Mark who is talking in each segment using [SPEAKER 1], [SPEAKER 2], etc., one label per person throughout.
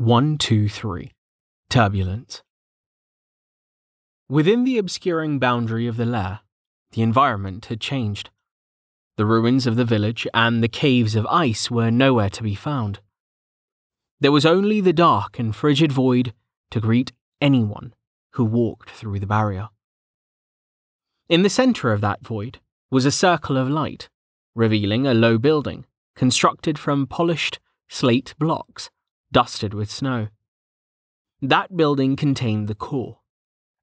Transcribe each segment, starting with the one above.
[SPEAKER 1] 123 Turbulence. Within the obscuring boundary of the lair, the environment had changed. The ruins of the village and the caves of ice were nowhere to be found. There was only the dark and frigid void to greet anyone who walked through the barrier. In the centre of that void was a circle of light, revealing a low building constructed from polished slate blocks dusted with snow. That building contained the core,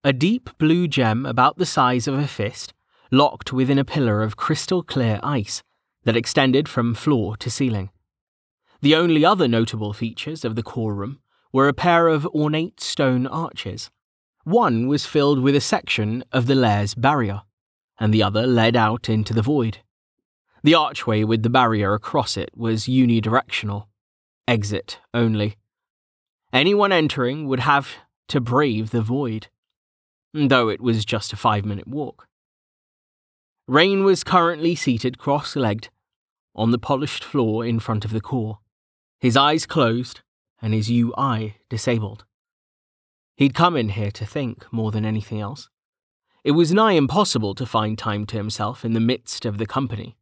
[SPEAKER 1] a deep blue gem about the size of a fist, locked within a pillar of crystal clear ice that extended from floor to ceiling. The only other notable features of the core room were a pair of ornate stone arches. One was filled with a section of the lair's barrier, and the other led out into the void. The archway with the barrier across it was unidirectional, exit only. Anyone entering would have to brave the void, though it was just a five minute walk. Rain was currently seated cross legged on the polished floor in front of the core, his eyes closed and his UI disabled. He'd come in here to think more than anything else. It was nigh impossible to find time to himself in the midst of the company,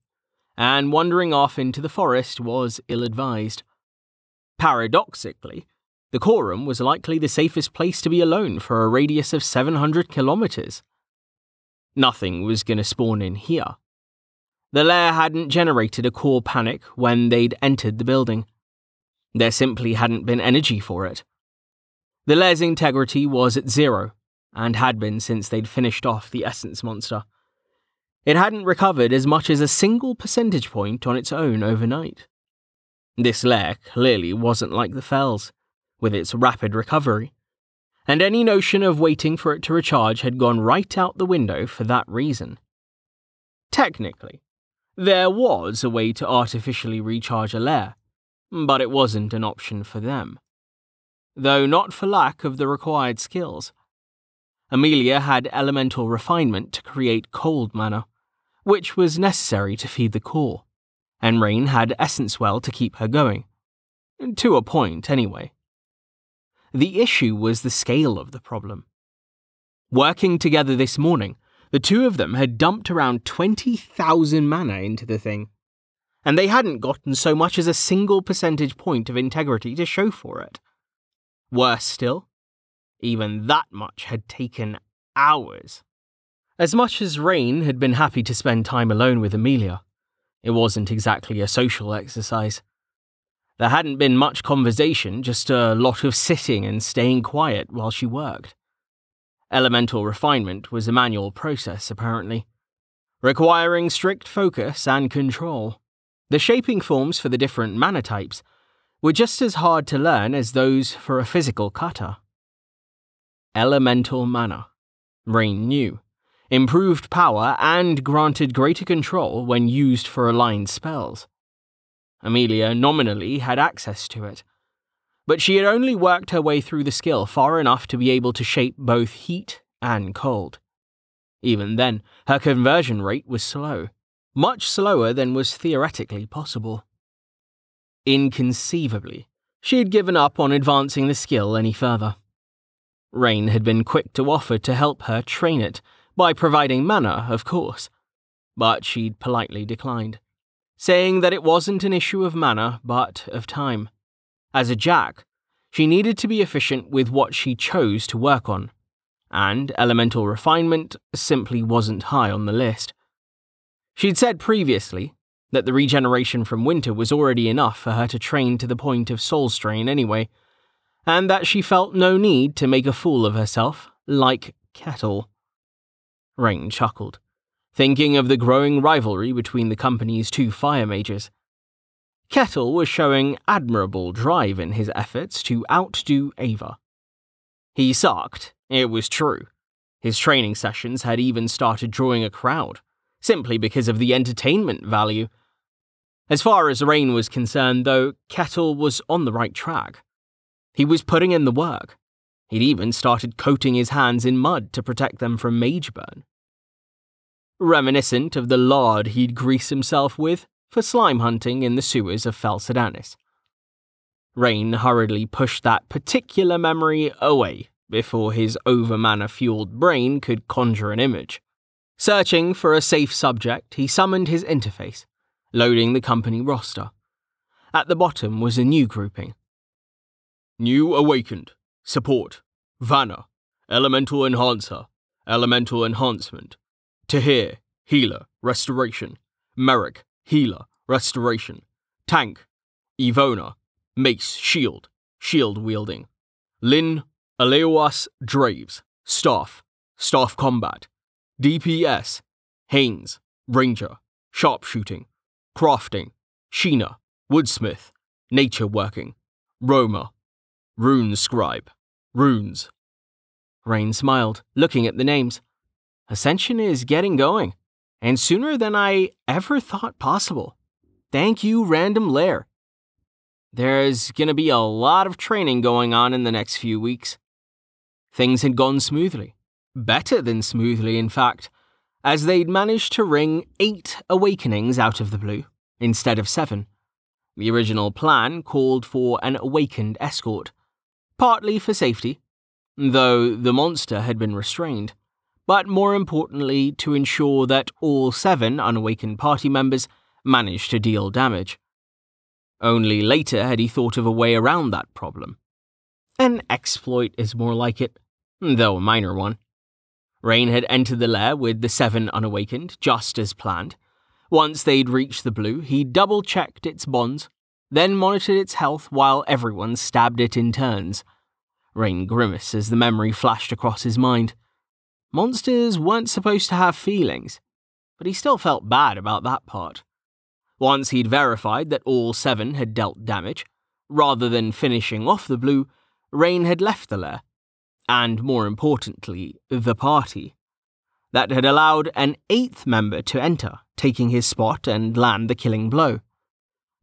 [SPEAKER 1] and wandering off into the forest was ill advised. Paradoxically, the core room was likely the safest place to be alone for a radius of 700 kilometers. Nothing was going to spawn in here. The lair hadn't generated a core panic when they'd entered the building. There simply hadn't been energy for it. The lair's integrity was at zero, and had been since they'd finished off the essence monster. It hadn't recovered as much as a single percentage point on its own overnight. This lair clearly wasn't like the Fells, with its rapid recovery, and any notion of waiting for it to recharge had gone right out the window for that reason. Technically, there was a way to artificially recharge a lair, but it wasn't an option for them. Though not for lack of the required skills. Amelia had elemental refinement to create cold mana, which was necessary to feed the core and Rain had Essence Well to keep her going. To a point, anyway. The issue was the scale of the problem. Working together this morning, the two of them had dumped around 20,000 mana into the thing, and they hadn't gotten so much as a single percentage point of integrity to show for it. Worse still, even that much had taken hours. As much as Rain had been happy to spend time alone with Amelia, it wasn't exactly a social exercise. There hadn't been much conversation, just a lot of sitting and staying quiet while she worked. Elemental refinement was a manual process, apparently, requiring strict focus and control. The shaping forms for the different mana types were just as hard to learn as those for a physical kata. Elemental mana. Rain knew improved power, and granted greater control when used for aligned spells. Amelia nominally had access to it, but she had only worked her way through the skill far enough to be able to shape both heat and cold. Even then, her conversion rate was slow, much slower than was theoretically possible. Inconceivably, she had given up on advancing the skill any further. Rain had been quick to offer to help her train it by providing mana, of course. But she'd politely declined, saying that it wasn't an issue of mana, but of time. As a Jack, she needed to be efficient with what she chose to work on, and elemental refinement simply wasn't high on the list. She'd said previously that the regeneration from winter was already enough for her to train to the point of soul strain anyway, and that she felt no need to make a fool of herself like Kettle. Rain chuckled, thinking of the growing rivalry between the company's two fire majors. Kettle was showing admirable drive in his efforts to outdo Ava. He sucked, it was true. His training sessions had even started drawing a crowd, simply because of the entertainment value. As far as Rain was concerned, though, Kettle was on the right track. He was putting in the work, He'd even started coating his hands in mud to protect them from mage burn. Reminiscent of the lard he'd grease himself with for slime hunting in the sewers of Fel Sedanis. Rain hurriedly pushed that particular memory away before his over fueled brain could conjure an image. Searching for a safe subject, he summoned his interface, loading the company roster. At the bottom was a new grouping New Awakened, Support, Vanna, Elemental Enhancer, Elemental Enhancement, Tahir, Healer, Restoration, Merrick, Healer, Restoration, Tank, Ivona, Mace, Shield, Shield Wielding, Lin, Aleoas, Draves, Staff, Staff Combat, DPS, Haynes, Ranger, Sharpshooting, Crafting, Sheena, Woodsmith, Nature Working, Roma, Rune Scribe, Runes. Rain smiled, looking at the names. Ascension is getting going, and sooner than I ever thought possible. Thank you, Random Lair. There's gonna be a lot of training going on in the next few weeks. Things had gone smoothly. Better than smoothly, in fact, as they'd managed to wring eight awakenings out of the blue, instead of seven. The original plan called for an awakened escort, partly for safety, though the monster had been restrained, but more importantly to ensure that all seven unawakened party members managed to deal damage. Only later had he thought of a way around that problem. An exploit is more like it, though a minor one. Rain had entered the lair with the seven unawakened, just as planned. Once they'd reached the blue, he double checked its bonds, then monitored its health while everyone stabbed it in turns. Rain grimaced as the memory flashed across his mind. Monsters weren't supposed to have feelings, but he still felt bad about that part. Once he'd verified that all seven had dealt damage, rather than finishing off the blue, Rain had left the lair, and more importantly, the party. That had allowed an eighth member to enter, taking his spot and land the killing blow.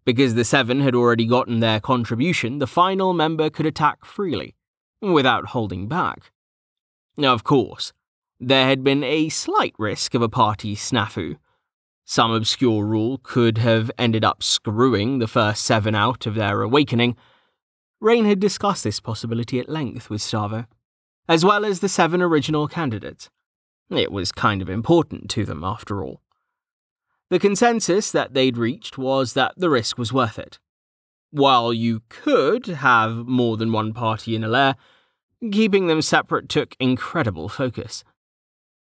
[SPEAKER 1] Because the seven had already gotten their contribution, the final member could attack freely, without holding back. Of course, there had been a slight risk of a party snafu, some obscure rule could have ended up screwing the first seven out of their awakening. Rain had discussed this possibility at length with Stavo, as well as the seven original candidates. It was kind of important to them, after all. The consensus that they'd reached was that the risk was worth it. While you could have more than one party in a lair, keeping them separate took incredible focus.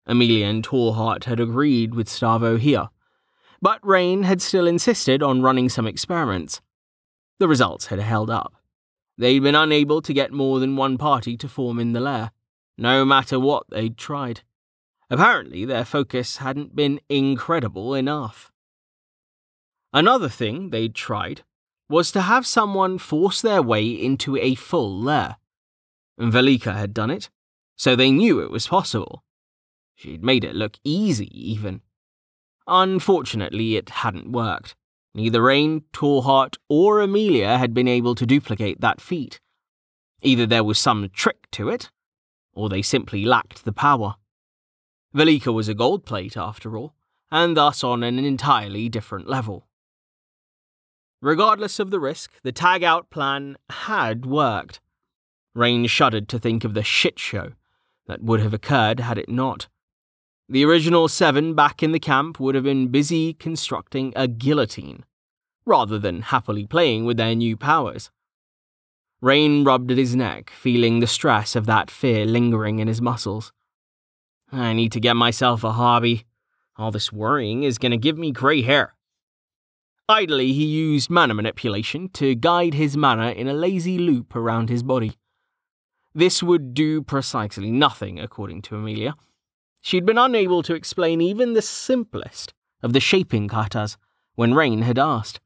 [SPEAKER 1] Amelia and Tallheart had agreed with Stavo here but Rain had still insisted on running some experiments. The results had held up. They'd been unable to get more than one party to form in the lair, no matter what they'd tried. Apparently, their focus hadn't been incredible enough. Another thing they'd tried was to have someone force their way into a full lair. Velika had done it, so they knew it was possible. She'd made it look easy, even. Unfortunately, it hadn't worked. Neither Rain, Tallheart, or Amelia had been able to duplicate that feat. Either there was some trick to it, or they simply lacked the power. Velika was a gold plate, after all, and thus on an entirely different level. Regardless of the risk, the tag out plan had worked. Rain shuddered to think of the shit show that would have occurred had it not. The original seven back in the camp would have been busy constructing a guillotine, rather than happily playing with their new powers. Rain rubbed at his neck, feeling the stress of that fear lingering in his muscles. I need to get myself a hobby. All this worrying is going to give me grey hair. Idly, he used mana manipulation to guide his mana in a lazy loop around his body. This would do precisely nothing, according to Amelia She'd been unable to explain even the simplest of the shaping katas when Rain had asked.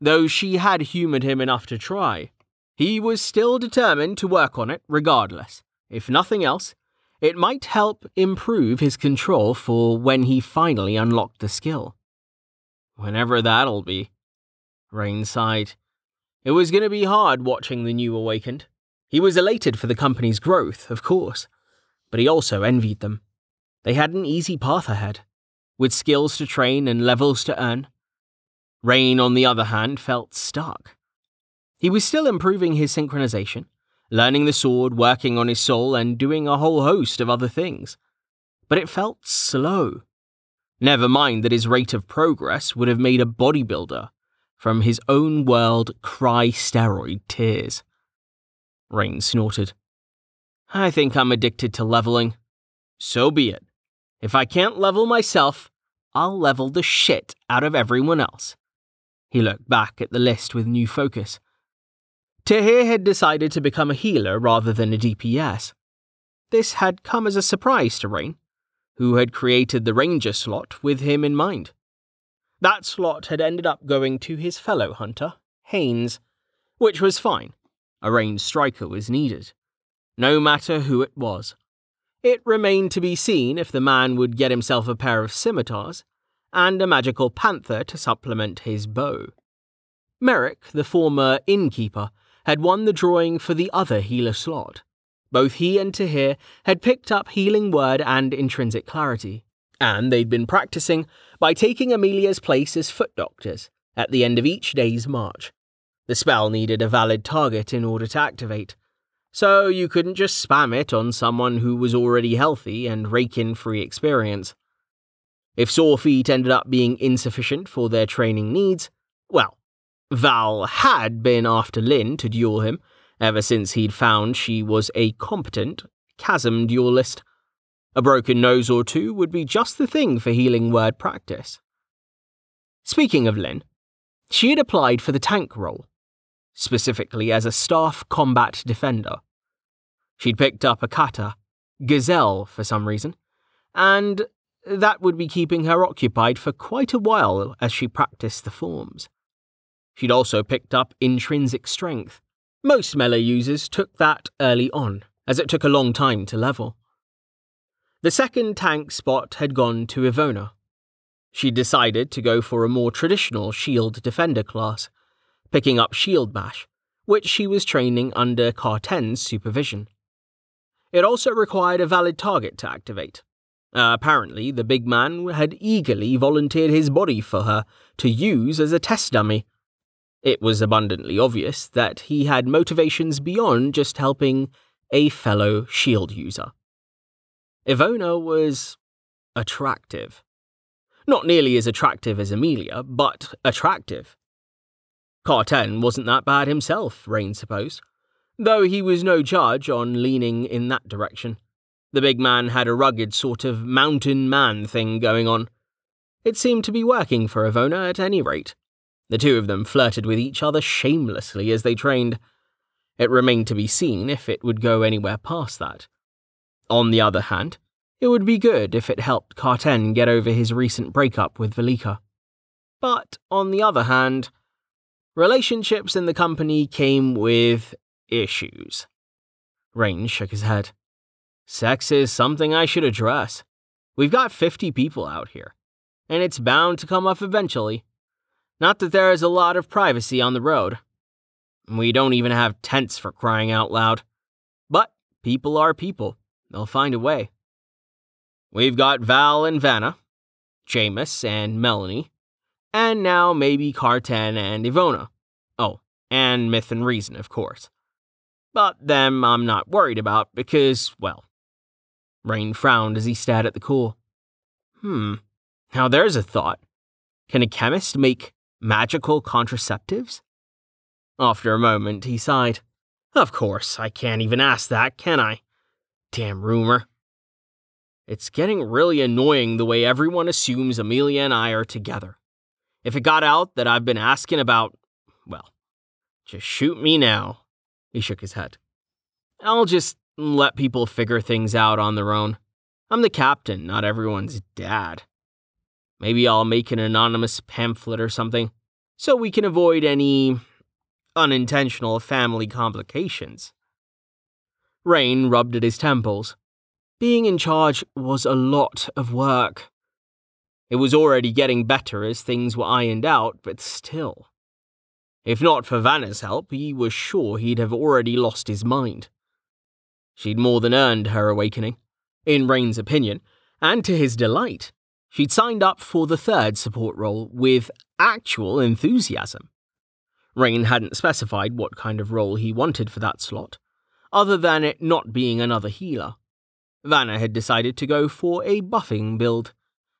[SPEAKER 1] Though she had humoured him enough to try, he was still determined to work on it regardless. If nothing else, it might help improve his control for when he finally unlocked the skill. Whenever that'll be. Rain sighed. It was going to be hard watching the new awakened. He was elated for the company's growth, of course, but he also envied them. They had an easy path ahead, with skills to train and levels to earn. Rain, on the other hand, felt stuck. He was still improving his synchronization, learning the sword, working on his soul, and doing a whole host of other things. But it felt slow. Never mind that his rate of progress would have made a bodybuilder from his own world cry steroid tears. Rain snorted. I think I'm addicted to leveling. So be it. If I can't level myself, I'll level the shit out of everyone else. He looked back at the list with new focus. Tahir had decided to become a healer rather than a DPS. This had come as a surprise to Rain who had created the ranger slot with him in mind. That slot had ended up going to his fellow hunter, Haynes, which was fine. A ranged striker was needed, no matter who it was. It remained to be seen if the man would get himself a pair of scimitars and a magical panther to supplement his bow. Merrick, the former innkeeper, had won the drawing for the other healer slot. Both he and Tahir had picked up Healing Word and Intrinsic Clarity, and they'd been practicing by taking Amelia's place as foot doctors at the end of each day's march. The spell needed a valid target in order to activate, so you couldn't just spam it on someone who was already healthy and rake in free experience. If sore feet ended up being insufficient for their training needs, well, Val had been after Lynn to duel him ever since he'd found she was a competent chasm duelist. A broken nose or two would be just the thing for healing word practice. Speaking of Lynn, she had applied for the tank role, specifically as a staff combat defender. She'd picked up a kata, Gazelle for some reason, and that would be keeping her occupied for quite a while as she practiced the forms. She'd also picked up intrinsic strength, most melee users took that early on, as it took a long time to level. The second tank spot had gone to Ivona. She decided to go for a more traditional shield defender class, picking up Shield Bash, which she was training under Carten's supervision. It also required a valid target to activate. Uh, apparently, the big man had eagerly volunteered his body for her to use as a test dummy it was abundantly obvious that he had motivations beyond just helping a fellow shield user. Ivona was attractive. Not nearly as attractive as Amelia, but attractive. Carten wasn't that bad himself, Rain supposed, though he was no judge on leaning in that direction. The big man had a rugged sort of mountain man thing going on. It seemed to be working for Ivona at any rate. The two of them flirted with each other shamelessly as they trained. It remained to be seen if it would go anywhere past that. On the other hand, it would be good if it helped Carten get over his recent breakup with Velika. But on the other hand, relationships in the company came with issues. Rain shook his head. Sex is something I should address. We've got 50 people out here, and it's bound to come up eventually. Not that there is a lot of privacy on the road. We don't even have tents for crying out loud. But people are people. They'll find a way. We've got Val and Vanna, Jameis and Melanie, and now maybe Carten and Ivona. Oh, and Myth and Reason, of course. But them I'm not worried about because, well. Rain frowned as he stared at the core. Hmm, now there's a thought. Can a chemist make Magical contraceptives? After a moment, he sighed. Of course, I can't even ask that, can I? Damn rumor. It's getting really annoying the way everyone assumes Amelia and I are together. If it got out that I've been asking about, well, just shoot me now. He shook his head. I'll just let people figure things out on their own. I'm the captain, not everyone's dad. Maybe I'll make an anonymous pamphlet or something, so we can avoid any unintentional family complications. Rain rubbed at his temples. Being in charge was a lot of work. It was already getting better as things were ironed out, but still. If not for Vanna's help, he was sure he'd have already lost his mind. She'd more than earned her awakening, in Rain's opinion, and to his delight. She'd signed up for the third support role with actual enthusiasm. Rain hadn't specified what kind of role he wanted for that slot, other than it not being another healer. Vanna had decided to go for a buffing build.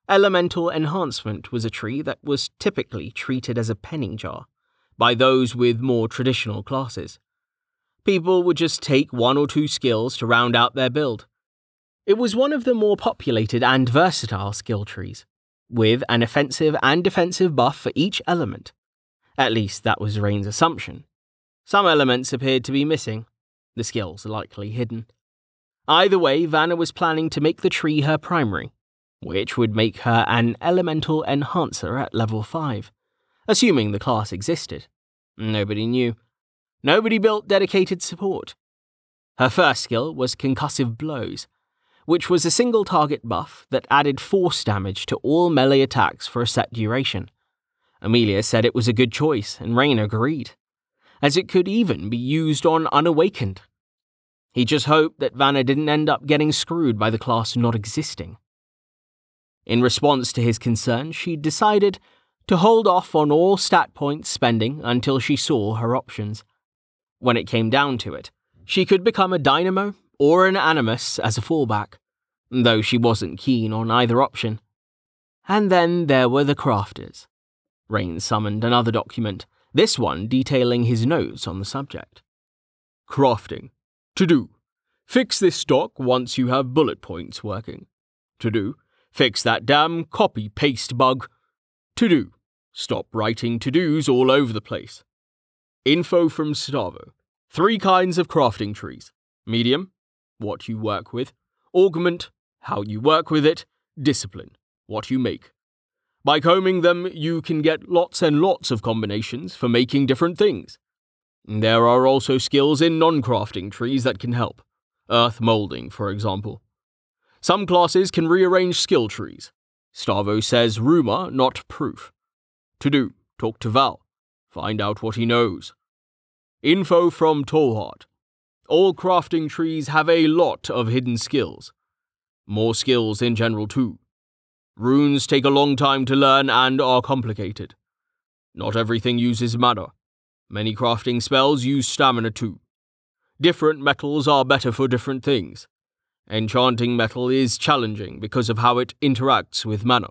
[SPEAKER 1] Elemental Enhancement was a tree that was typically treated as a penning jar by those with more traditional classes. People would just take one or two skills to round out their build. It was one of the more populated and versatile skill trees, with an offensive and defensive buff for each element. At least that was Rain's assumption. Some elements appeared to be missing, the skills likely hidden. Either way, Vanna was planning to make the tree her primary, which would make her an elemental enhancer at level 5, assuming the class existed. Nobody knew. Nobody built dedicated support. Her first skill was Concussive Blows, which was a single target buff that added force damage to all melee attacks for a set duration. Amelia said it was a good choice, and Rain agreed, as it could even be used on Unawakened. He just hoped that Vanna didn't end up getting screwed by the class not existing. In response to his concern, she decided to hold off on all stat points spending until she saw her options. When it came down to it, she could become a dynamo or an animus as a fallback, though she wasn't keen on either option. And then there were the crafters. Rain summoned another document, this one detailing his notes on the subject.
[SPEAKER 2] Crafting. To do. Fix this stock once you have bullet points working. To do. Fix that damn copy paste bug. To do. Stop writing to dos all over the place. Info from Stavo. Three kinds of crafting trees medium, what you work with, augment, how you work with it, discipline, what you make. By combing them, you can get lots and lots of combinations for making different things. There are also skills in non crafting trees that can help. Earth molding, for example. Some classes can rearrange skill trees. Stavo says rumor, not proof. To do, talk to Val. Find out what he knows. Info from Tallheart. All crafting trees have a lot of hidden skills. More skills in general, too. Runes take a long time to learn and are complicated. Not everything uses mana. Many crafting spells use stamina too. Different metals are better for different things. Enchanting metal is challenging because of how it interacts with mana.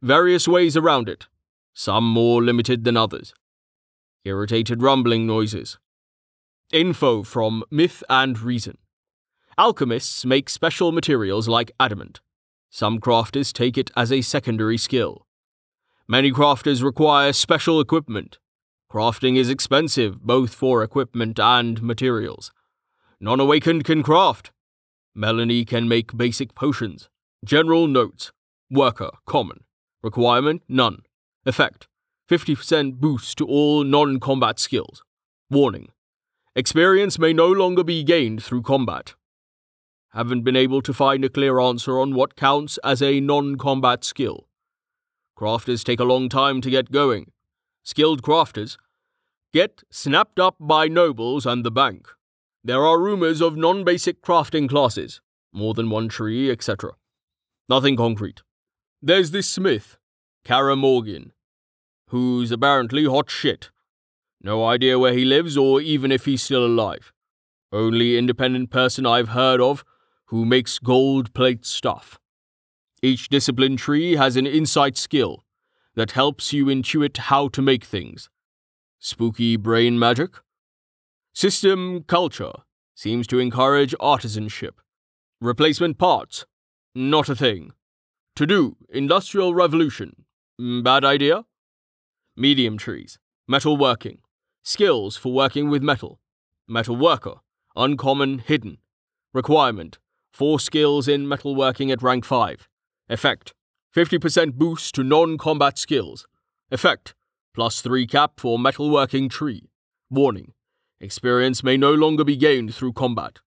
[SPEAKER 2] Various ways around it, some more limited than others. Irritated rumbling noises. Info from Myth and Reason. Alchemists make special materials like adamant. Some crafters take it as a secondary skill. Many crafters require special equipment. Crafting is expensive, both for equipment and materials. Non awakened can craft, Melanie can make basic potions. General notes. Worker, common. Requirement, none. Effect. 50% boost to all non combat skills. Warning. Experience may no longer be gained through combat. Haven't been able to find a clear answer on what counts as a non combat skill. Crafters take a long time to get going. Skilled crafters get snapped up by nobles and the bank. There are rumors of non basic crafting classes, more than one tree, etc. Nothing concrete. There's this smith, Kara Morgan, who's apparently hot shit. No idea where he lives or even if he's still alive. Only independent person I've heard of who makes gold plate stuff. Each discipline tree has an insight skill that helps you intuit how to make things. Spooky brain magic? System culture seems to encourage artisanship. Replacement parts, not a thing. To do, industrial revolution, mm, bad idea? Medium trees, metal working, skills for working with metal, metal worker, uncommon, hidden. Requirement, four skills in metalworking at rank 5. Effect, 50% boost to non combat skills. Effect, plus 3 cap for metalworking tree. Warning, Experience may no longer be gained through combat.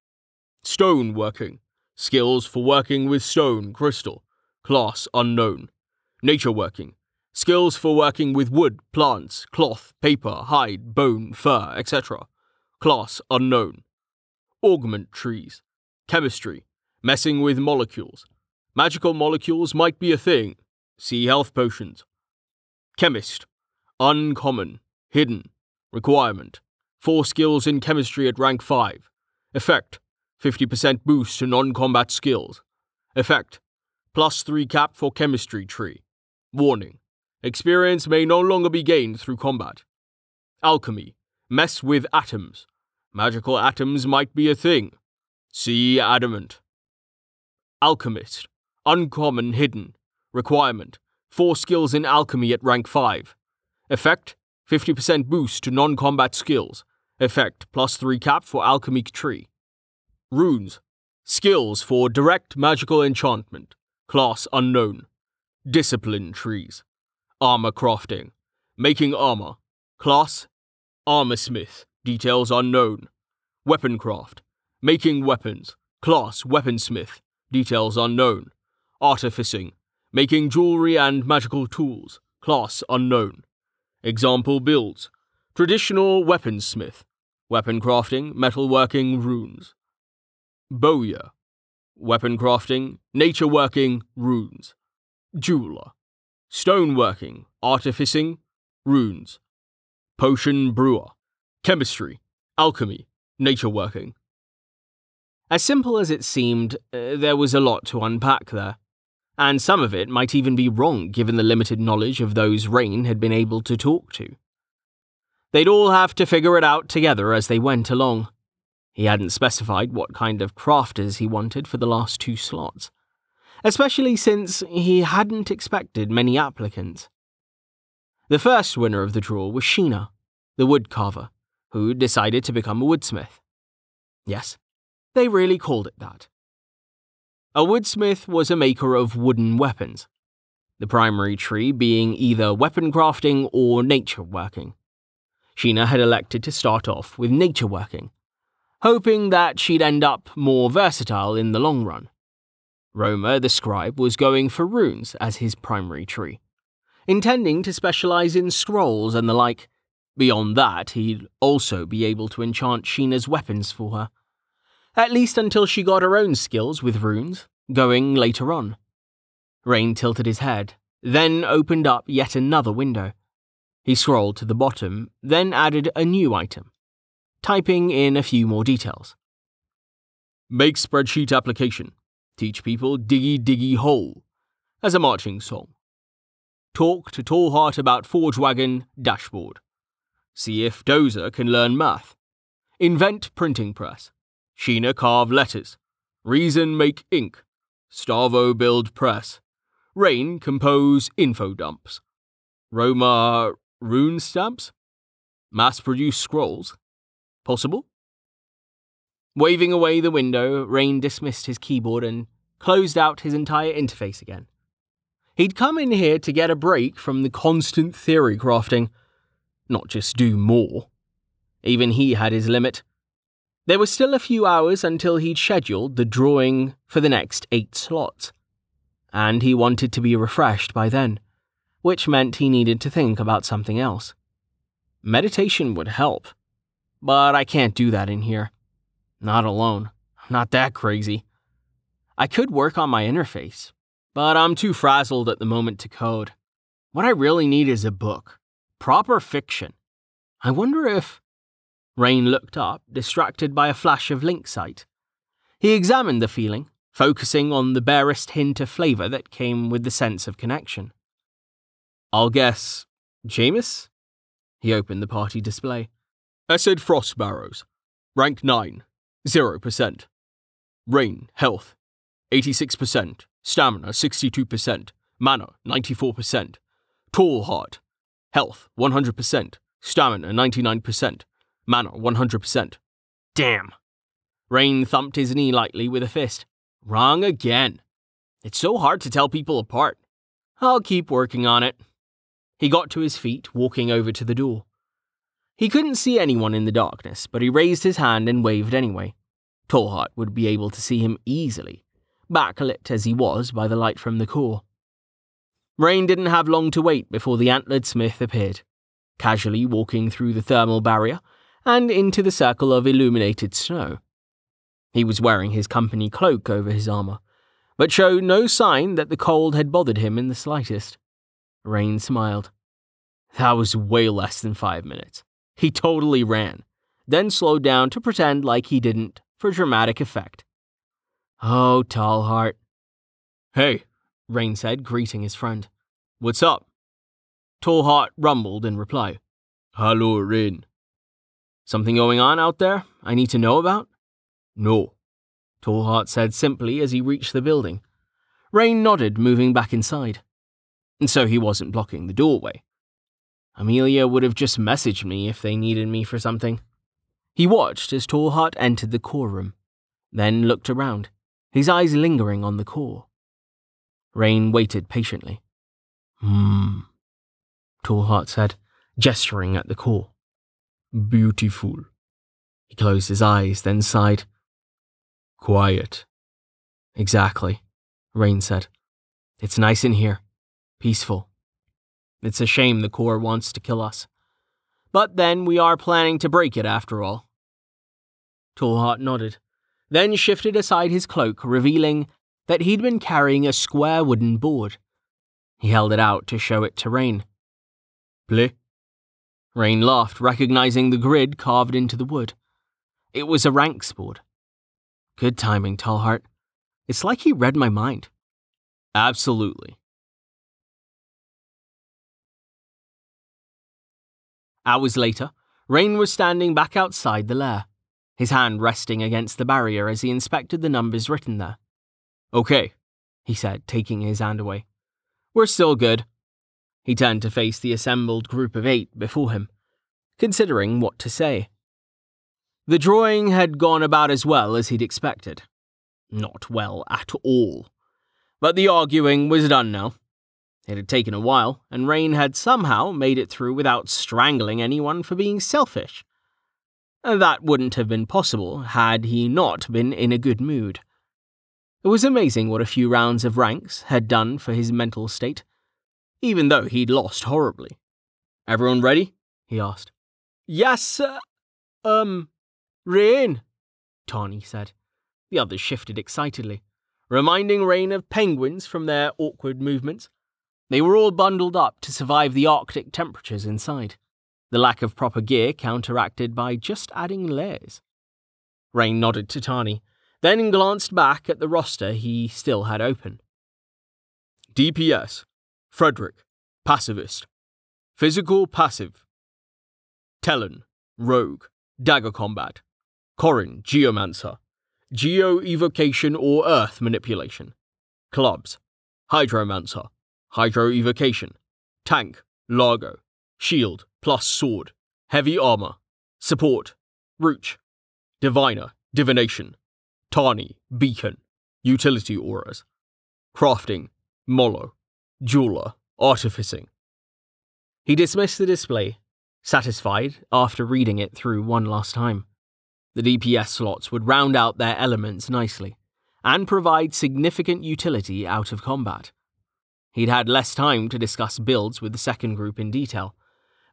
[SPEAKER 2] Stone working. Skills for working with stone, crystal. Class unknown. Nature working. Skills for working with wood, plants, cloth, paper, hide, bone, fur, etc. Class unknown. Augment trees. Chemistry. Messing with molecules. Magical molecules might be a thing. See health potions. Chemist. Uncommon. Hidden. Requirement 4 skills in chemistry at rank 5. Effect 50% boost to non combat skills. Effect plus 3 cap for chemistry tree. Warning Experience may no longer be gained through combat. Alchemy Mess with atoms. Magical atoms might be a thing. See adamant. Alchemist Uncommon hidden. Requirement 4 skills in alchemy at rank 5. Effect 50% boost to non combat skills. Effect plus 3 cap for alchemy tree. Runes Skills for direct magical enchantment. Class unknown. Discipline trees. Armor crafting. Making armor. Class Armorsmith. Details unknown. Weapon craft. Making weapons. Class Weaponsmith. Details unknown. Artificing. Making jewelry and magical tools. Class unknown. Example builds. Traditional weaponsmith. Weapon crafting, metalworking, runes. Bowyer. Weapon crafting, nature working, runes. Jeweler. Stoneworking, artificing, runes. Potion brewer. Chemistry, alchemy, nature working.
[SPEAKER 1] As simple as it seemed, uh, there was a lot to unpack there. And some of it might even be wrong given the limited knowledge of those Rain had been able to talk to. They'd all have to figure it out together as they went along. He hadn't specified what kind of crafters he wanted for the last two slots, especially since he hadn't expected many applicants. The first winner of the draw was Sheena, the woodcarver, who decided to become a woodsmith. Yes, they really called it that. A woodsmith was a maker of wooden weapons, the primary tree being either weapon crafting or nature working. Sheena had elected to start off with nature working, hoping that she'd end up more versatile in the long run. Roma, the scribe, was going for runes as his primary tree, intending to specialize in scrolls and the like. Beyond that, he'd also be able to enchant Sheena's weapons for her at least until she got her own skills with runes, going later on. Rain tilted his head, then opened up yet another window. He scrolled to the bottom, then added a new item, typing in a few more details.
[SPEAKER 2] Make spreadsheet application. Teach people diggy diggy hole as a marching song. Talk to Tallheart about Forge Wagon dashboard. See if Dozer can learn math. Invent printing press. Sheena carve letters. Reason make ink. Stavo build press. Rain compose info dumps. Roma rune stamps? Mass produce scrolls? Possible?
[SPEAKER 1] Waving away the window, Rain dismissed his keyboard and closed out his entire interface again. He'd come in here to get a break from the constant theory crafting, not just do more. Even he had his limit. There were still a few hours until he'd scheduled the drawing for the next eight slots, and he wanted to be refreshed by then, which meant he needed to think about something else. Meditation would help, but I can't do that in here. Not alone. Not that crazy. I could work on my interface, but I'm too frazzled at the moment to code. What I really need is a book. Proper fiction. I wonder if. Rain looked up, distracted by a flash of link sight. He examined the feeling, focusing on the barest hint of flavour that came with the sense of connection. I'll guess. Jameis? He opened the party display.
[SPEAKER 2] Acid Frost Barrows. Rank 9. 0%. Rain, health. 86%. Stamina, 62%. Mana, 94%. Tallheart. Health, 100%. Stamina, 99%. Mana 100%.
[SPEAKER 1] Damn. Rain thumped his knee lightly with a fist. Wrong again. It's so hard to tell people apart. I'll keep working on it. He got to his feet, walking over to the door. He couldn't see anyone in the darkness, but he raised his hand and waved anyway. Tallheart would be able to see him easily, backlit as he was by the light from the core. Rain didn't have long to wait before the antlered smith appeared, casually walking through the thermal barrier and into the circle of illuminated snow. He was wearing his company cloak over his armour, but showed no sign that the cold had bothered him in the slightest. Rain smiled. That was way less than five minutes. He totally ran, then slowed down to pretend like he didn't for dramatic effect. Oh, Tallheart.
[SPEAKER 2] Hey,
[SPEAKER 1] Rain said, greeting his friend.
[SPEAKER 2] what's up?
[SPEAKER 1] Tallheart rumbled in reply.
[SPEAKER 2] Hello, Rain.
[SPEAKER 1] Something going on out there I need to know about?
[SPEAKER 2] No.
[SPEAKER 1] Tallheart said simply as he reached the building. Rain nodded, moving back inside. And so he wasn't blocking the doorway. Amelia would have just messaged me if they needed me for something. He watched as Tallheart entered the core room, then looked around, his eyes lingering on the core. Rain waited patiently. Hmm, Tallheart said, gesturing at the core.
[SPEAKER 2] Beautiful.
[SPEAKER 1] He closed his eyes, then sighed.
[SPEAKER 2] Quiet.
[SPEAKER 1] Exactly, Rain said. It's nice in here. Peaceful. It's a shame the core wants to kill us. But then we are planning to break it after all. Tallheart nodded, then shifted aside his cloak, revealing that he'd been carrying a square wooden board. He held it out to show it to Rain.
[SPEAKER 2] Play?
[SPEAKER 1] Rain laughed, recognizing the grid carved into the wood. It was a ranks board. Good timing, Tallheart. It's like he read my mind.
[SPEAKER 2] Absolutely.
[SPEAKER 1] Hours later, Rain was standing back outside the lair, his hand resting against the barrier as he inspected the numbers written there.
[SPEAKER 2] Okay,
[SPEAKER 1] he said, taking his hand away. We're still good. He turned to face the assembled group of eight before him, considering what to say. The drawing had gone about as well as he'd expected. Not well at all. But the arguing was done now. It had taken a while, and Rain had somehow made it through without strangling anyone for being selfish. That wouldn't have been possible had he not been in a good mood. It was amazing what a few rounds of ranks had done for his mental state, even though he'd lost horribly.
[SPEAKER 2] Everyone ready?
[SPEAKER 1] he asked.
[SPEAKER 2] Yes, sir. Um, Rain,
[SPEAKER 1] Tawny said. The others shifted excitedly, reminding Rain of penguins from their awkward movements. They were all bundled up to survive the Arctic temperatures inside, the lack of proper gear counteracted by just adding layers. Rain nodded to Tani, then glanced back at the roster he still had open.
[SPEAKER 2] DPS, Frederick, Pacifist, Physical Passive, Talon, Rogue, Dagger Combat, Corin, Geomancer, Geo Evocation or Earth Manipulation, Clubs, Hydromancer, Hydro Evocation, Tank, Largo, Shield plus Sword, Heavy Armor, Support, Rooch, Diviner, Divination, Tani, Beacon, Utility Auras, Crafting, Molo, Jeweler, Artificing.
[SPEAKER 1] He dismissed the display, satisfied after reading it through one last time. The DPS slots would round out their elements nicely and provide significant utility out of combat. He'd had less time to discuss builds with the second group in detail,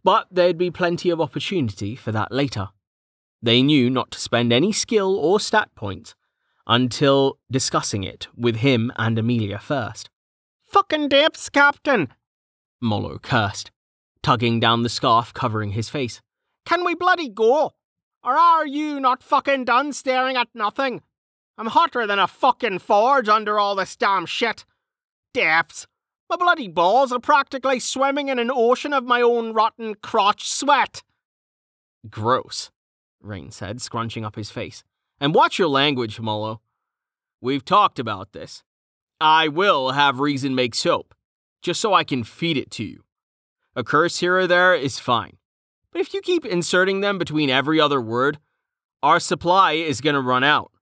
[SPEAKER 1] but there'd be plenty of opportunity for that later. They knew not to spend any skill or stat points until discussing it with him and Amelia first.
[SPEAKER 3] Fucking dips, Captain!
[SPEAKER 1] Molo cursed, tugging down the scarf covering his face.
[SPEAKER 3] Can we bloody go? Or are you not fucking done staring at nothing? I'm hotter than a fucking forge under all this damn shit. Dips. My bloody balls are practically swimming in an ocean of my own rotten crotch sweat.
[SPEAKER 1] Gross, Rain said, scrunching up his face. And watch your language, Molo. We've talked about this. I will have reason make soap, just so I can feed it to you. A curse here or there is fine. But if you keep inserting them between every other word, our supply is going to run out.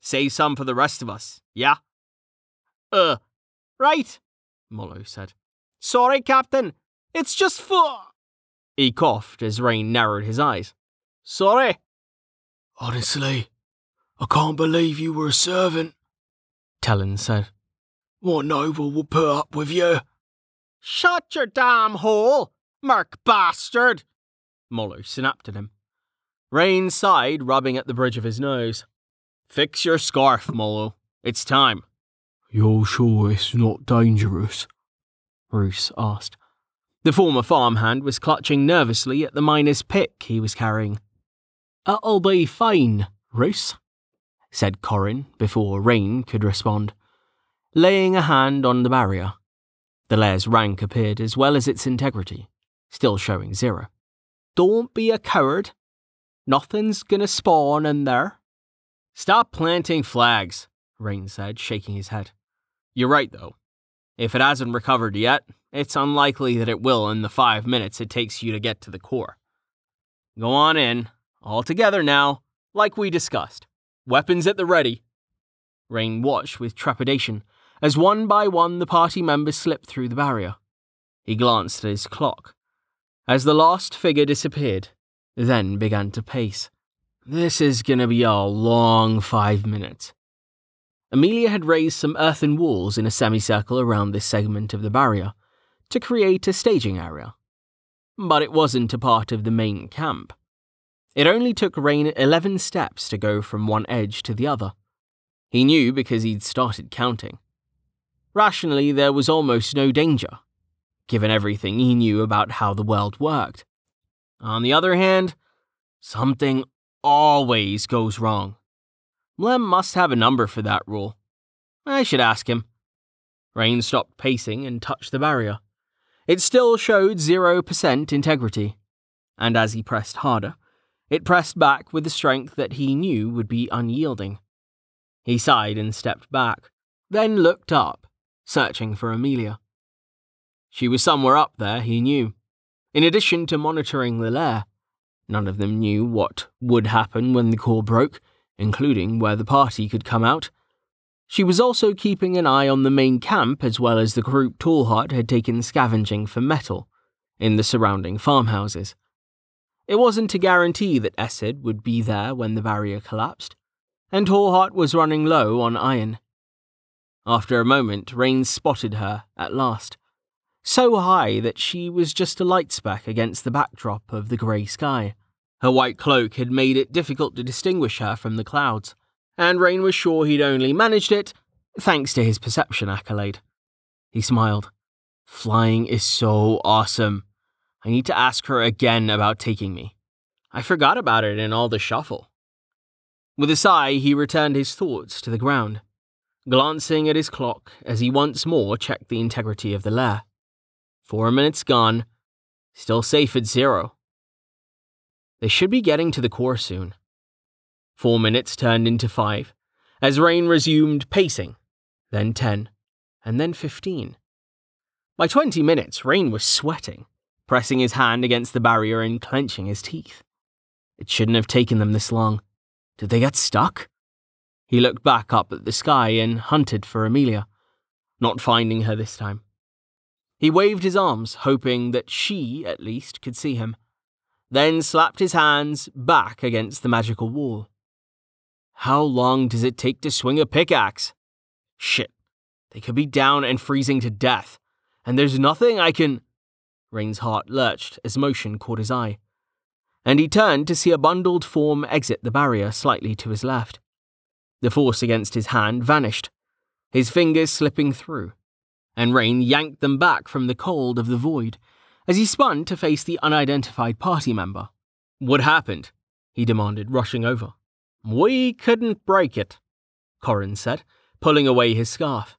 [SPEAKER 1] Save some for the rest of us, yeah?
[SPEAKER 3] Uh, right,
[SPEAKER 1] Molo said.
[SPEAKER 3] Sorry, Captain. It's just for.
[SPEAKER 1] He coughed as Rain narrowed his eyes.
[SPEAKER 3] Sorry.
[SPEAKER 2] Honestly, I can't believe you were a servant,
[SPEAKER 1] Talon said.
[SPEAKER 2] What noble will put up with you?
[SPEAKER 3] Shut your damn hole, merc bastard!
[SPEAKER 1] Molo snapped at him. Rain sighed, rubbing at the bridge of his nose. Fix your scarf, Molo. It's time.
[SPEAKER 2] You're sure it's not dangerous?
[SPEAKER 1] Roos asked. The former farmhand was clutching nervously at the miner's pick he was carrying. It'll be fine, Roos, said Corin before Rain could respond, laying a hand on the barrier. The lair's rank appeared as well as its integrity, still showing zero. Don't be a coward. Nothing's gonna spawn in there.
[SPEAKER 2] Stop planting flags, Rain said, shaking his head. You're right, though. If it hasn't recovered yet, it's unlikely that it will in the five minutes it takes you to get to the core. Go on in, all together now, like we discussed. Weapons at the ready.
[SPEAKER 1] Rain watched with trepidation as one by one the party members slipped through the barrier. He glanced at his clock. As the last figure disappeared, then began to pace. This is gonna be a long five minutes. Amelia had raised some earthen walls in a semicircle around this segment of the barrier to create a staging area. But it wasn't a part of the main camp. It only took Rain 11 steps to go from one edge to the other. He knew because he'd started counting. Rationally, there was almost no danger, given everything he knew about how the world worked. On the other hand, something always goes wrong. Lem must have a number for that rule. I should ask him. Rain stopped pacing and touched the barrier. It still showed 0% integrity, and as he pressed harder, it pressed back with a strength that he knew would be unyielding. He sighed and stepped back, then looked up, searching for Amelia. She was somewhere up there, he knew. In addition to monitoring the lair, none of them knew what would happen when the core broke, including where the party could come out she was also keeping an eye on the main camp as well as the group Tallheart had taken scavenging for metal in the surrounding farmhouses. It wasn't a guarantee that Essid would be there when the barrier collapsed, and Tallheart was running low on iron. After a moment, Rain spotted her at last, so high that she was just a light speck against the backdrop of the grey sky. Her white cloak had made it difficult to distinguish her from the clouds and Rain was sure he'd only managed it thanks to his perception accolade. He smiled. Flying is so awesome. I need to ask her again about taking me. I forgot about it in all the shuffle. With a sigh, he returned his thoughts to the ground, glancing at his clock as he once more checked the integrity of the lair. Four minutes gone, still safe at zero. They should be getting to the core soon. Four minutes turned into five, as Rain resumed pacing, then ten, and then fifteen. By twenty minutes, Rain was sweating, pressing his hand against the barrier and clenching his teeth. It shouldn't have taken them this long. Did they get stuck? He looked back up at the sky and hunted for Amelia, not finding her this time. He waved his arms, hoping that she, at least, could see him, then slapped his hands back against the magical wall. How long does it take to swing a pickaxe? Shit. They could be down and freezing to death. And there's nothing I can. Rain's heart lurched as motion caught his eye. And he turned to see a bundled form exit the barrier slightly to his left. The force against his hand vanished, his fingers slipping through, and Rain yanked them back from the cold of the void as he spun to face the unidentified party member. What happened? he demanded, rushing over.
[SPEAKER 2] We couldn't break it, Corin said, pulling away his scarf.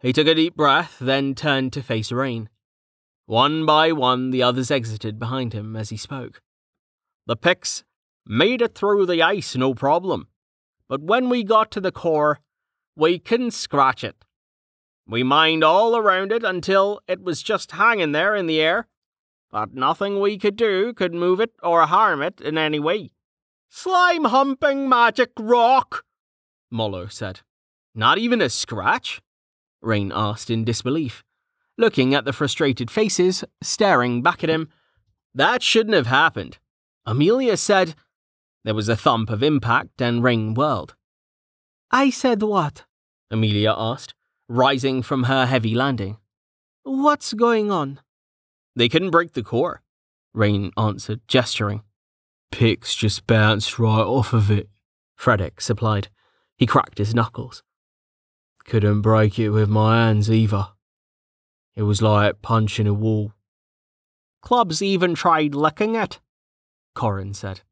[SPEAKER 2] He took a deep breath, then turned to face Rain. One by one, the others exited behind him as he spoke. The picks made it through the ice no problem, but when we got to the core, we couldn't scratch it. We mined all around it until it was just hanging there in the air, but nothing we could do could move it or harm it in any way. Slime humping magic rock, Mollo said.
[SPEAKER 1] Not even a scratch? Rain asked in disbelief, looking at the frustrated faces staring back at him.
[SPEAKER 2] That shouldn't have happened.
[SPEAKER 1] Amelia said. There was a thump of impact and Rain whirled.
[SPEAKER 4] I said what?
[SPEAKER 1] Amelia asked, rising from her heavy landing.
[SPEAKER 4] What's going on?
[SPEAKER 2] They couldn't break the core,
[SPEAKER 1] Rain answered, gesturing.
[SPEAKER 5] Picks just bounced right off of it,
[SPEAKER 1] Frederick supplied. He cracked his knuckles.
[SPEAKER 5] Couldn't break it with my hands either. It was like punching a wall.
[SPEAKER 3] Club's even tried licking it, Corin said.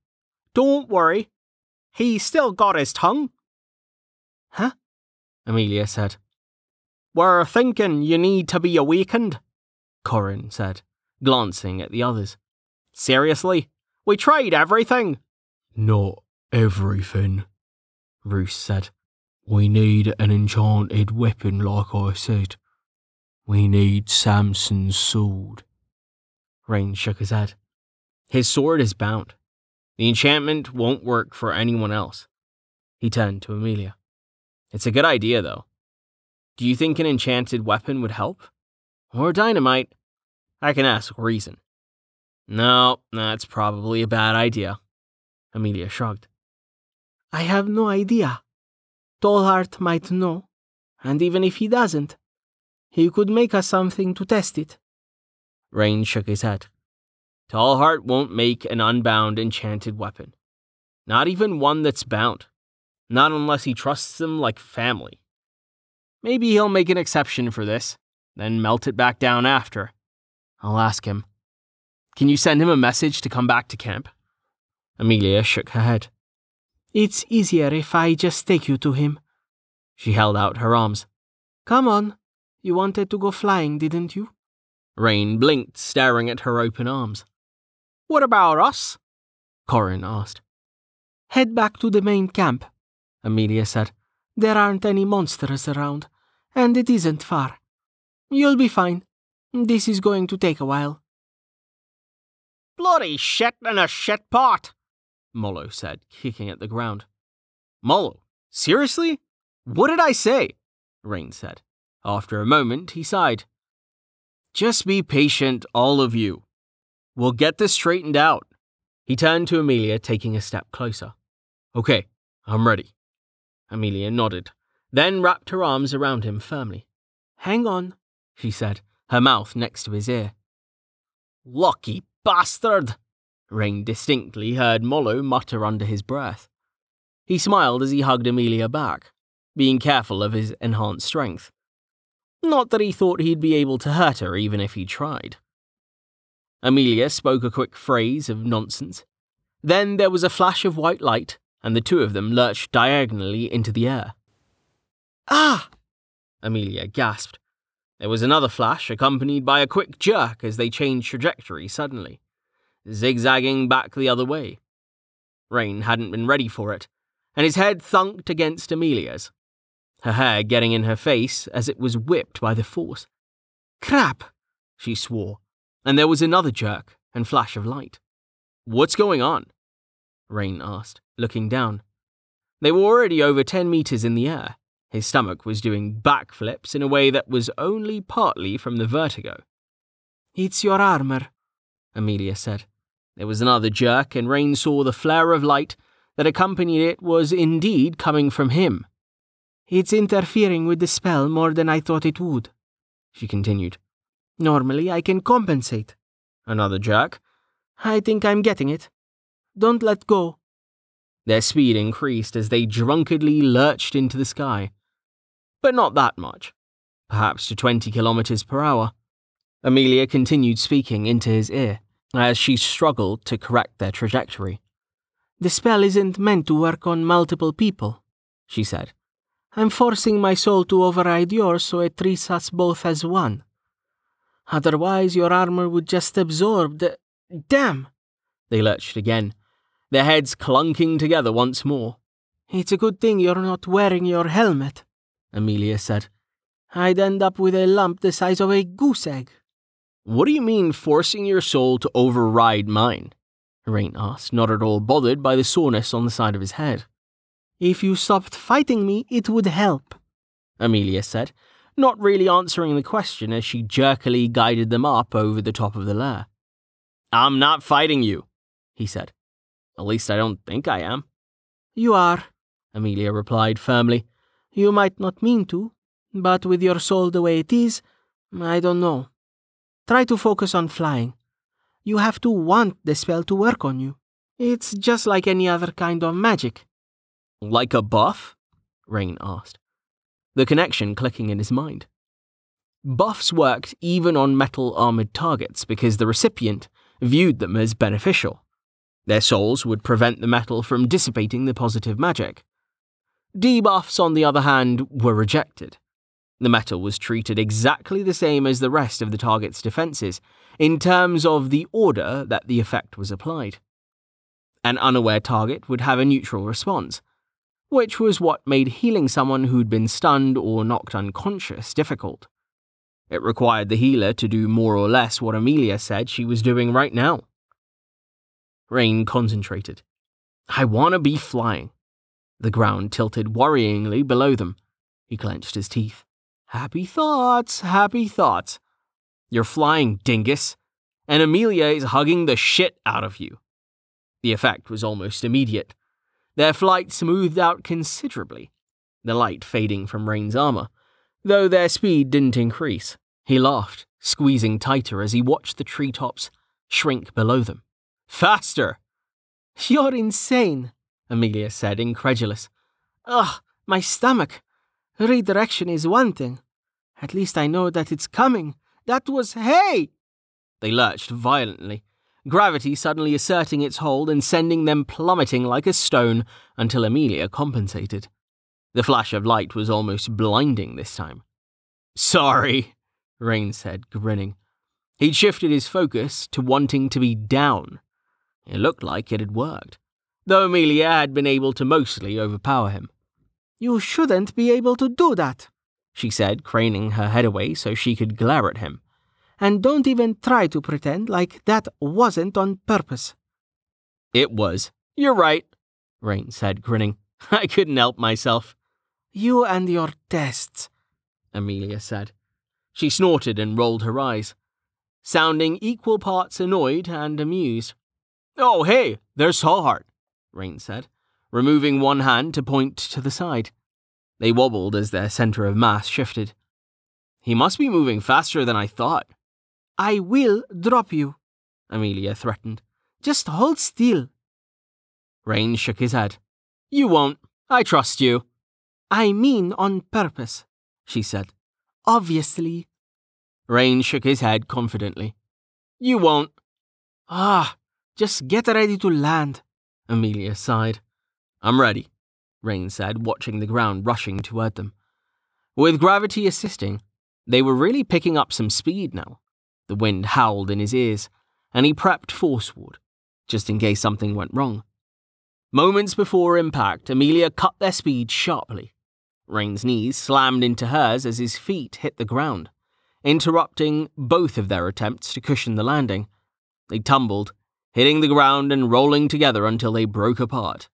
[SPEAKER 3] Don't worry. He's still got his tongue.
[SPEAKER 1] Huh? Amelia said.
[SPEAKER 3] We're thinking you need to be awakened,
[SPEAKER 1] Corin said, glancing at the others.
[SPEAKER 3] Seriously? We tried everything.
[SPEAKER 5] Not everything,
[SPEAKER 1] Roos said.
[SPEAKER 5] We need an enchanted weapon, like I said. We need Samson's sword.
[SPEAKER 1] Rain shook his head. His sword is bound. The enchantment won't work for anyone else. He turned to Amelia. It's a good idea, though. Do you think an enchanted weapon would help? Or dynamite? I can ask Reason. No, that's probably a bad idea. Amelia shrugged.
[SPEAKER 4] I have no idea. Tallheart might know, and even if he doesn't, he could make us something to test it.
[SPEAKER 1] Rain shook his head. Tallheart won't make an unbound enchanted weapon. Not even one that's bound. Not unless he trusts them like family. Maybe he'll make an exception for this, then melt it back down after. I'll ask him. Can you send him a message to come back to camp? Amelia shook her head.
[SPEAKER 4] It's easier if I just take you to him.
[SPEAKER 1] She held out her arms.
[SPEAKER 4] Come on. You wanted to go flying, didn't you?
[SPEAKER 1] Rain blinked, staring at her open arms.
[SPEAKER 3] What about us?
[SPEAKER 1] Corin asked.
[SPEAKER 4] Head back to the main camp,
[SPEAKER 1] Amelia said.
[SPEAKER 4] There aren't any monsters around, and it isn't far. You'll be fine. This is going to take a while.
[SPEAKER 3] Bloody shit in a shit pot,
[SPEAKER 1] Mollo said, kicking at the ground. Mollo, seriously? What did I say? Rain said. After a moment, he sighed. Just be patient, all of you. We'll get this straightened out. He turned to Amelia, taking a step closer. Okay, I'm ready. Amelia nodded, then wrapped her arms around him firmly.
[SPEAKER 4] Hang on,
[SPEAKER 1] she said, her mouth next to his ear.
[SPEAKER 3] Lucky bastard,
[SPEAKER 1] Rain distinctly heard Mollo mutter under his breath. He smiled as he hugged Amelia back, being careful of his enhanced strength. Not that he thought he'd be able to hurt her even if he tried. Amelia spoke a quick phrase of nonsense. Then there was a flash of white light, and the two of them lurched diagonally into the air.
[SPEAKER 4] Ah!
[SPEAKER 1] Amelia gasped. There was another flash, accompanied by a quick jerk as they changed trajectory suddenly, zigzagging back the other way. Rain hadn't been ready for it, and his head thunked against Amelia's, her hair getting in her face as it was whipped by the force. Crap! she swore, and there was another jerk and flash of light. What's going on? Rain asked, looking down. They were already over ten meters in the air. His stomach was doing backflips in a way that was only partly from the vertigo.
[SPEAKER 4] It's your armor,
[SPEAKER 1] Amelia said. There was another jerk, and Rain saw the flare of light that accompanied it was indeed coming from him.
[SPEAKER 4] It's interfering with the spell more than I thought it would, she continued. Normally I can compensate.
[SPEAKER 1] Another jerk.
[SPEAKER 4] I think I'm getting it. Don't let go.
[SPEAKER 1] Their speed increased as they drunkenly lurched into the sky. But not that much. Perhaps to 20 kilometers per hour. Amelia continued speaking into his ear as she struggled to correct their trajectory.
[SPEAKER 4] The spell isn't meant to work on multiple people, she said. I'm forcing my soul to override yours so it treats us both as one. Otherwise, your armor would just absorb the. Damn!
[SPEAKER 1] They lurched again, their heads clunking together once more.
[SPEAKER 4] It's a good thing you're not wearing your helmet, Amelia said. I'd end up with a lump the size of a goose egg.
[SPEAKER 1] What do you mean forcing your soul to override mine? Rain asked, not at all bothered by the soreness on the side of his head.
[SPEAKER 4] If you stopped fighting me, it would help,
[SPEAKER 1] Amelia said, not really answering the question as she jerkily guided them up over the top of the lair. I'm not fighting you, he said. At least I don't think I am.
[SPEAKER 4] You are, Amelia replied firmly. You might not mean to, but with your soul the way it is, I don't know. Try to focus on flying. You have to want the spell to work on you. It's just like any other kind of magic.
[SPEAKER 1] Like a buff? Rain asked, the connection clicking in his mind. Buffs worked even on metal armored targets because the recipient viewed them as beneficial. Their souls would prevent the metal from dissipating the positive magic. Debuffs, on the other hand, were rejected. The metal was treated exactly the same as the rest of the target's defenses in terms of the order that the effect was applied. An unaware target would have a neutral response, which was what made healing someone who'd been stunned or knocked unconscious difficult. It required the healer to do more or less what Amelia said she was doing right now. Rain concentrated. I want to be flying. The ground tilted worryingly below them. He clenched his teeth. Happy thoughts, happy thoughts. You're flying, dingus, and Amelia is hugging the shit out of you. The effect was almost immediate. Their flight smoothed out considerably, the light fading from Rain's armor, though their speed didn't increase. He laughed, squeezing tighter as he watched the treetops shrink below them. Faster!
[SPEAKER 4] You're insane, Amelia said, incredulous. Ugh, my stomach. Redirection is one thing. At least I know that it's coming. That was hey!
[SPEAKER 1] They lurched violently, gravity suddenly asserting its hold and sending them plummeting like a stone until Amelia compensated. The flash of light was almost blinding this time. Sorry, Rain said, grinning. He'd shifted his focus to wanting to be down. It looked like it had worked, though Amelia had been able to mostly overpower him.
[SPEAKER 4] You shouldn't be able to do that,
[SPEAKER 1] she said, craning her head away so she could glare at him.
[SPEAKER 4] And don't even try to pretend like that wasn't on purpose.
[SPEAKER 1] It was. You're right, Rain said, grinning. I couldn't help myself.
[SPEAKER 4] You and your tests,
[SPEAKER 1] Amelia said. She snorted and rolled her eyes, sounding equal parts annoyed and amused. Oh, hey, there's Tallheart, Rain said removing one hand to point to the side. They wobbled as their center of mass shifted. He must be moving faster than I thought.
[SPEAKER 4] I will drop you, Amelia threatened. Just hold still.
[SPEAKER 1] Rain shook his head. You won't. I trust you.
[SPEAKER 4] I mean on purpose, she said. Obviously.
[SPEAKER 1] Rain shook his head confidently. You won't.
[SPEAKER 4] Ah, just get ready to land, Amelia sighed.
[SPEAKER 1] I'm ready, Rain said, watching the ground rushing toward them. With gravity assisting, they were really picking up some speed now. The wind howled in his ears, and he prepped forceward, just in case something went wrong. Moments before impact, Amelia cut their speed sharply. Rain's knees slammed into hers as his feet hit the ground, interrupting both of their attempts to cushion the landing. They tumbled, hitting the ground and rolling together until they broke apart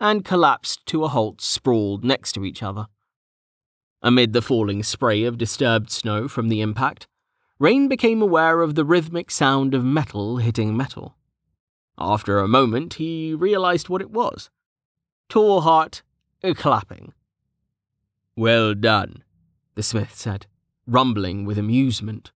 [SPEAKER 1] and collapsed to a halt sprawled next to each other. Amid the falling spray of disturbed snow from the impact, Rain became aware of the rhythmic sound of metal hitting metal. After a moment, he realized what it was. Tallheart clapping. Well done, the smith said, rumbling with amusement.